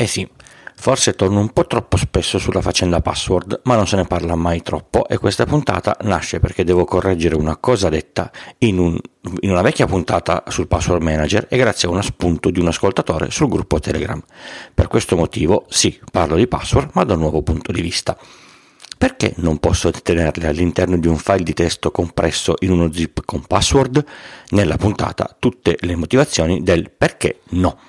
Eh sì, forse torno un po' troppo spesso sulla faccenda password, ma non se ne parla mai troppo e questa puntata nasce perché devo correggere una cosa detta in, un, in una vecchia puntata sul password manager e grazie a uno spunto di un ascoltatore sul gruppo Telegram. Per questo motivo, sì, parlo di password, ma da un nuovo punto di vista. Perché non posso tenerle all'interno di un file di testo compresso in uno zip con password? Nella puntata tutte le motivazioni del perché no.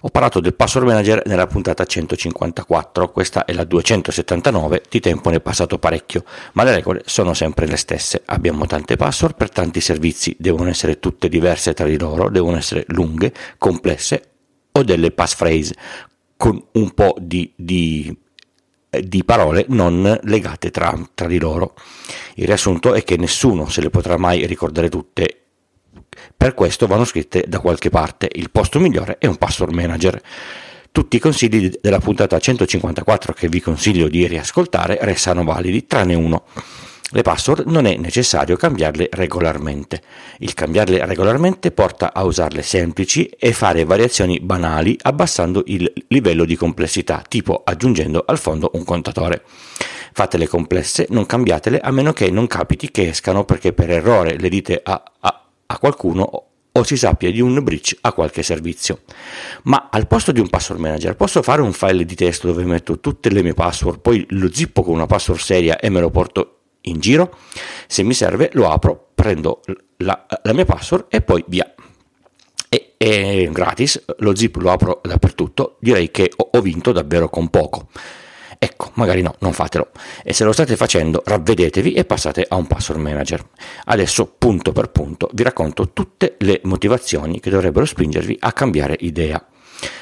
Ho parlato del password manager nella puntata 154, questa è la 279, di tempo ne è passato parecchio, ma le regole sono sempre le stesse. Abbiamo tante password per tanti servizi, devono essere tutte diverse tra di loro, devono essere lunghe, complesse o delle passphrase con un po' di, di, di parole non legate tra, tra di loro. Il riassunto è che nessuno se le potrà mai ricordare tutte per questo vanno scritte da qualche parte. Il posto migliore è un password manager. Tutti i consigli della puntata 154 che vi consiglio di riascoltare restano validi, tranne uno. Le password non è necessario cambiarle regolarmente. Il cambiarle regolarmente porta a usarle semplici e fare variazioni banali abbassando il livello di complessità, tipo aggiungendo al fondo un contatore. Fatele complesse, non cambiatele a meno che non capiti che escano perché per errore le dite a, a a qualcuno o si sappia di un breach a qualche servizio. Ma al posto di un password manager posso fare un file di testo dove metto tutte le mie password, poi lo zippo con una password seria e me lo porto in giro? Se mi serve lo apro, prendo la, la mia password e poi via. E, è gratis, lo zip lo apro dappertutto, direi che ho, ho vinto davvero con poco. Ecco, magari no, non fatelo. E se lo state facendo, ravvedetevi e passate a un password manager. Adesso, punto per punto, vi racconto tutte le motivazioni che dovrebbero spingervi a cambiare idea.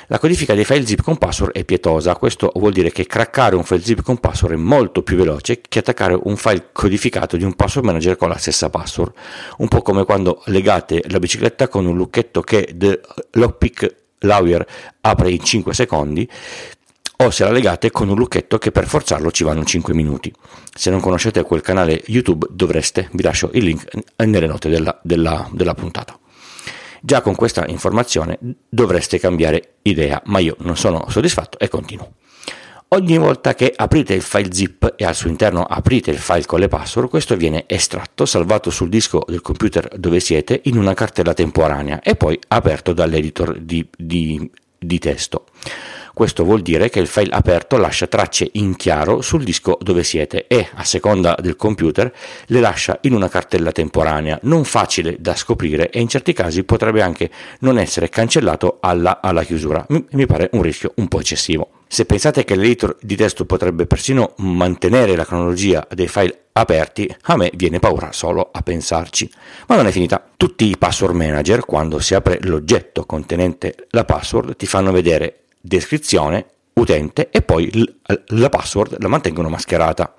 La codifica dei file zip con password è pietosa, questo vuol dire che craccare un file zip con password è molto più veloce che attaccare un file codificato di un password manager con la stessa password. Un po' come quando legate la bicicletta con un lucchetto che The Lockpick Lawyer apre in 5 secondi o se la legate con un lucchetto che per forzarlo ci vanno 5 minuti. Se non conoscete quel canale YouTube dovreste, vi lascio il link nelle note della, della, della puntata. Già con questa informazione dovreste cambiare idea, ma io non sono soddisfatto e continuo. Ogni volta che aprite il file zip e al suo interno aprite il file con le password, questo viene estratto, salvato sul disco del computer dove siete in una cartella temporanea e poi aperto dall'editor di, di, di testo. Questo vuol dire che il file aperto lascia tracce in chiaro sul disco dove siete e, a seconda del computer, le lascia in una cartella temporanea, non facile da scoprire e in certi casi potrebbe anche non essere cancellato alla, alla chiusura. Mi, pare un rischio un po' eccessivo. Se pensate che l'editor di testo potrebbe persino mantenere la cronologia dei file aperti, a me viene paura solo a pensarci. Ma non è finita. Tutti i password manager, quando si apre l'oggetto contenente la password, ti fanno vedere descrizione, utente e poi la password la mantengono mascherata.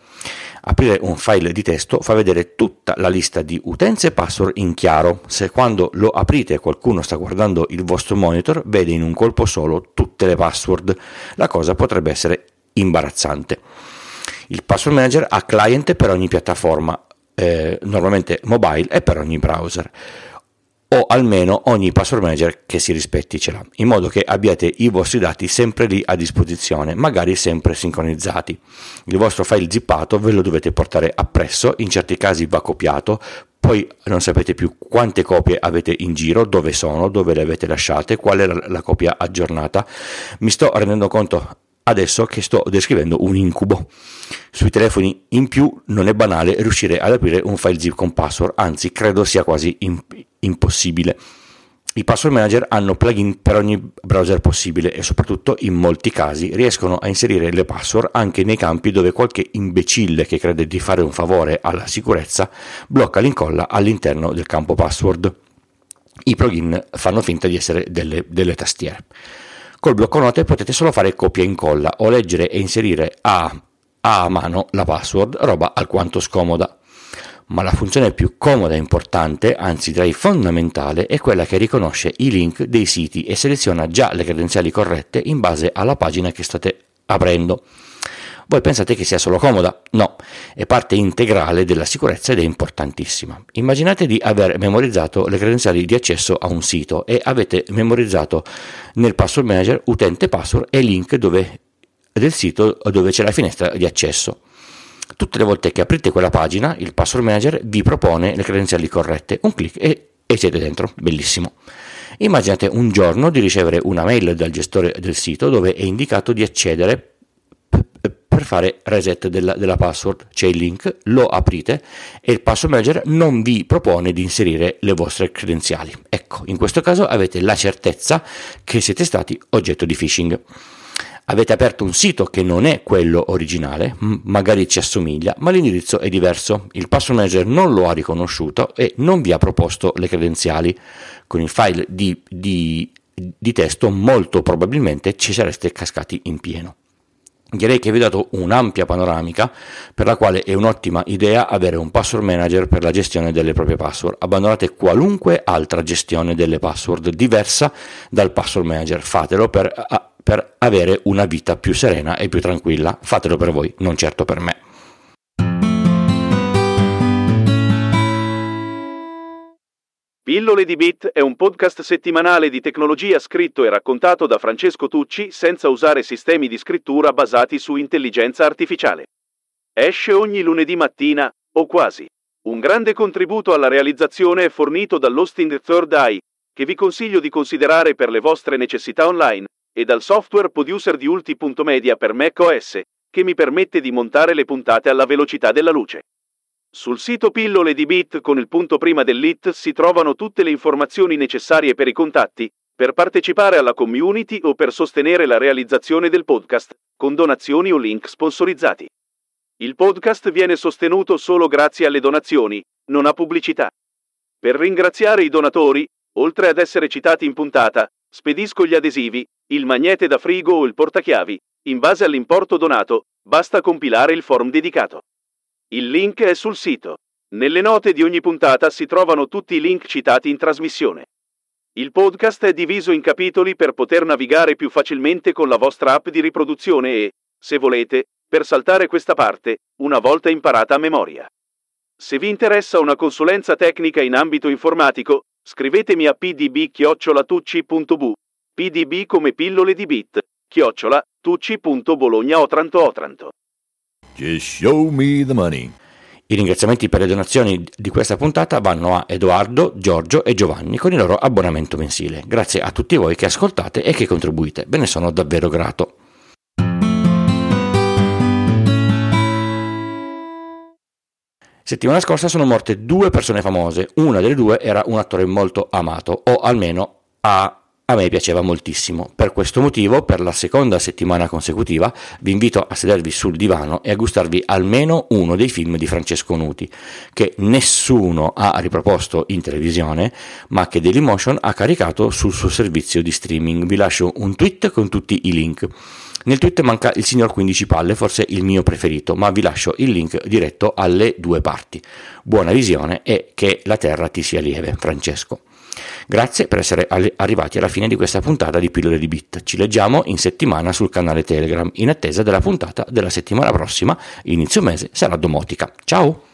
Aprire un file di testo fa vedere tutta la lista di utenze e password in chiaro. Se quando lo aprite qualcuno sta guardando il vostro monitor, vede in un colpo solo tutte le password. La cosa potrebbe essere imbarazzante. Il password manager ha client per ogni piattaforma, eh, normalmente mobile e per ogni browser o almeno ogni password manager che si rispetti ce l'ha, in modo che abbiate i vostri dati sempre lì a disposizione, magari sempre sincronizzati. Il vostro file zippato ve lo dovete portare appresso, in certi casi va copiato, poi non sapete più quante copie avete in giro, dove sono, dove le avete lasciate, qual è la, la copia aggiornata. Mi sto rendendo conto adesso che sto descrivendo un incubo. Sui telefoni in più non è banale riuscire ad aprire un file zip con password, anzi credo sia quasi imp- impossibile. I password manager hanno plugin per ogni browser possibile e soprattutto in molti casi riescono a inserire le password anche nei campi dove qualche imbecille che crede di fare un favore alla sicurezza blocca l'incolla all'interno del campo password. I plugin fanno finta di essere delle, delle tastiere. Col blocco note potete solo fare copia e incolla o leggere e inserire a, a mano la password, roba alquanto scomoda. ma la funzione più comoda e importante, anzi direi fondamentale, è quella che riconosce i link dei siti e seleziona già le credenziali corrette in base alla pagina che state aprendo. Voi pensate che sia solo comoda? No, è parte integrale della sicurezza ed è importantissima. Immaginate di aver memorizzato le credenziali di accesso a un sito e avete memorizzato nel password manager utente password e link dove, del sito dove c'è la finestra di accesso. Tutte le volte che aprite quella pagina, il password manager vi propone le credenziali corrette. Un clic e, e siete dentro. Bellissimo. Immaginate un giorno di ricevere una mail dal gestore del sito dove è indicato di accedere per fare reset della, della, password. C'è il link, lo aprite e il password manager non vi propone di inserire le vostre credenziali. Ecco, in questo caso avete la certezza che siete stati oggetto di phishing. Avete aperto un sito che non è quello originale, magari ci assomiglia, ma l'indirizzo è diverso. Il password manager non lo ha riconosciuto e non vi ha proposto le credenziali. Con il file di, di, di testo molto probabilmente ci sareste cascati in pieno. Direi che vi ho dato un'ampia panoramica per la quale è un'ottima idea avere un password manager per la gestione delle proprie password. Abbandonate qualunque altra gestione delle password diversa dal password manager. Fatelo per, per avere una vita più serena e più tranquilla. Fatelo per voi, non certo per me. Pillole di Bit è un podcast settimanale di tecnologia scritto e raccontato da Francesco Tucci senza usare sistemi di scrittura basati su intelligenza artificiale. Esce ogni lunedì mattina, o quasi. Un grande contributo alla realizzazione è fornito dall'hosting Third Eye, che vi consiglio di considerare per le vostre necessità online, e dal software producer di Ulti.media per macOS, che mi permette di montare le puntate alla velocità della luce. Sul sito Pillole di Bit con il punto prima dell'IT si trovano tutte le informazioni necessarie per i contatti, per partecipare alla community o per sostenere la realizzazione del podcast, con donazioni o link sponsorizzati. Il podcast viene sostenuto solo grazie alle donazioni, non a pubblicità. Per ringraziare i donatori, oltre ad essere citati in puntata, spedisco gli adesivi, il magnete da frigo o il portachiavi. In base all'importo donato, basta compilare il form dedicato. Il link è sul sito. Nelle note di ogni puntata si trovano tutti i link citati in trasmissione. Il podcast è diviso in capitoli per poter navigare più facilmente con la vostra app di riproduzione e, se volete, per saltare questa parte, una volta imparata a memoria. Se vi interessa una consulenza tecnica in ambito informatico, scrivetemi a pdb-tucci.bu, pdb come pillole di bit, chiocciola, tucci.bologna otranto otranto. Just show me the money. I ringraziamenti per le donazioni di questa puntata vanno a Edoardo, Giorgio e Giovanni con il loro abbonamento mensile. Grazie a tutti voi che ascoltate e che contribuite, ve ne sono davvero grato. Settimana scorsa sono morte due persone famose, una delle due era un attore molto amato, o almeno ha a me piaceva moltissimo. Per questo motivo, per la seconda settimana consecutiva, vi invito a sedervi sul divano e a gustarvi almeno uno dei film di Francesco Nuti, che nessuno ha riproposto in televisione, ma che Dailymotion ha caricato sul suo servizio di streaming. Vi lascio un tweet con tutti i link. Nel tweet manca il signor 15 palle, forse il mio preferito, ma vi lascio il link diretto alle due parti. Buona visione e che la terra ti sia lieve, Francesco. Grazie per essere arrivati alla fine di questa puntata di Pillole di Bit. Ci leggiamo in settimana sul canale Telegram in attesa della puntata della settimana prossima, inizio mese, sarà domotica. Ciao!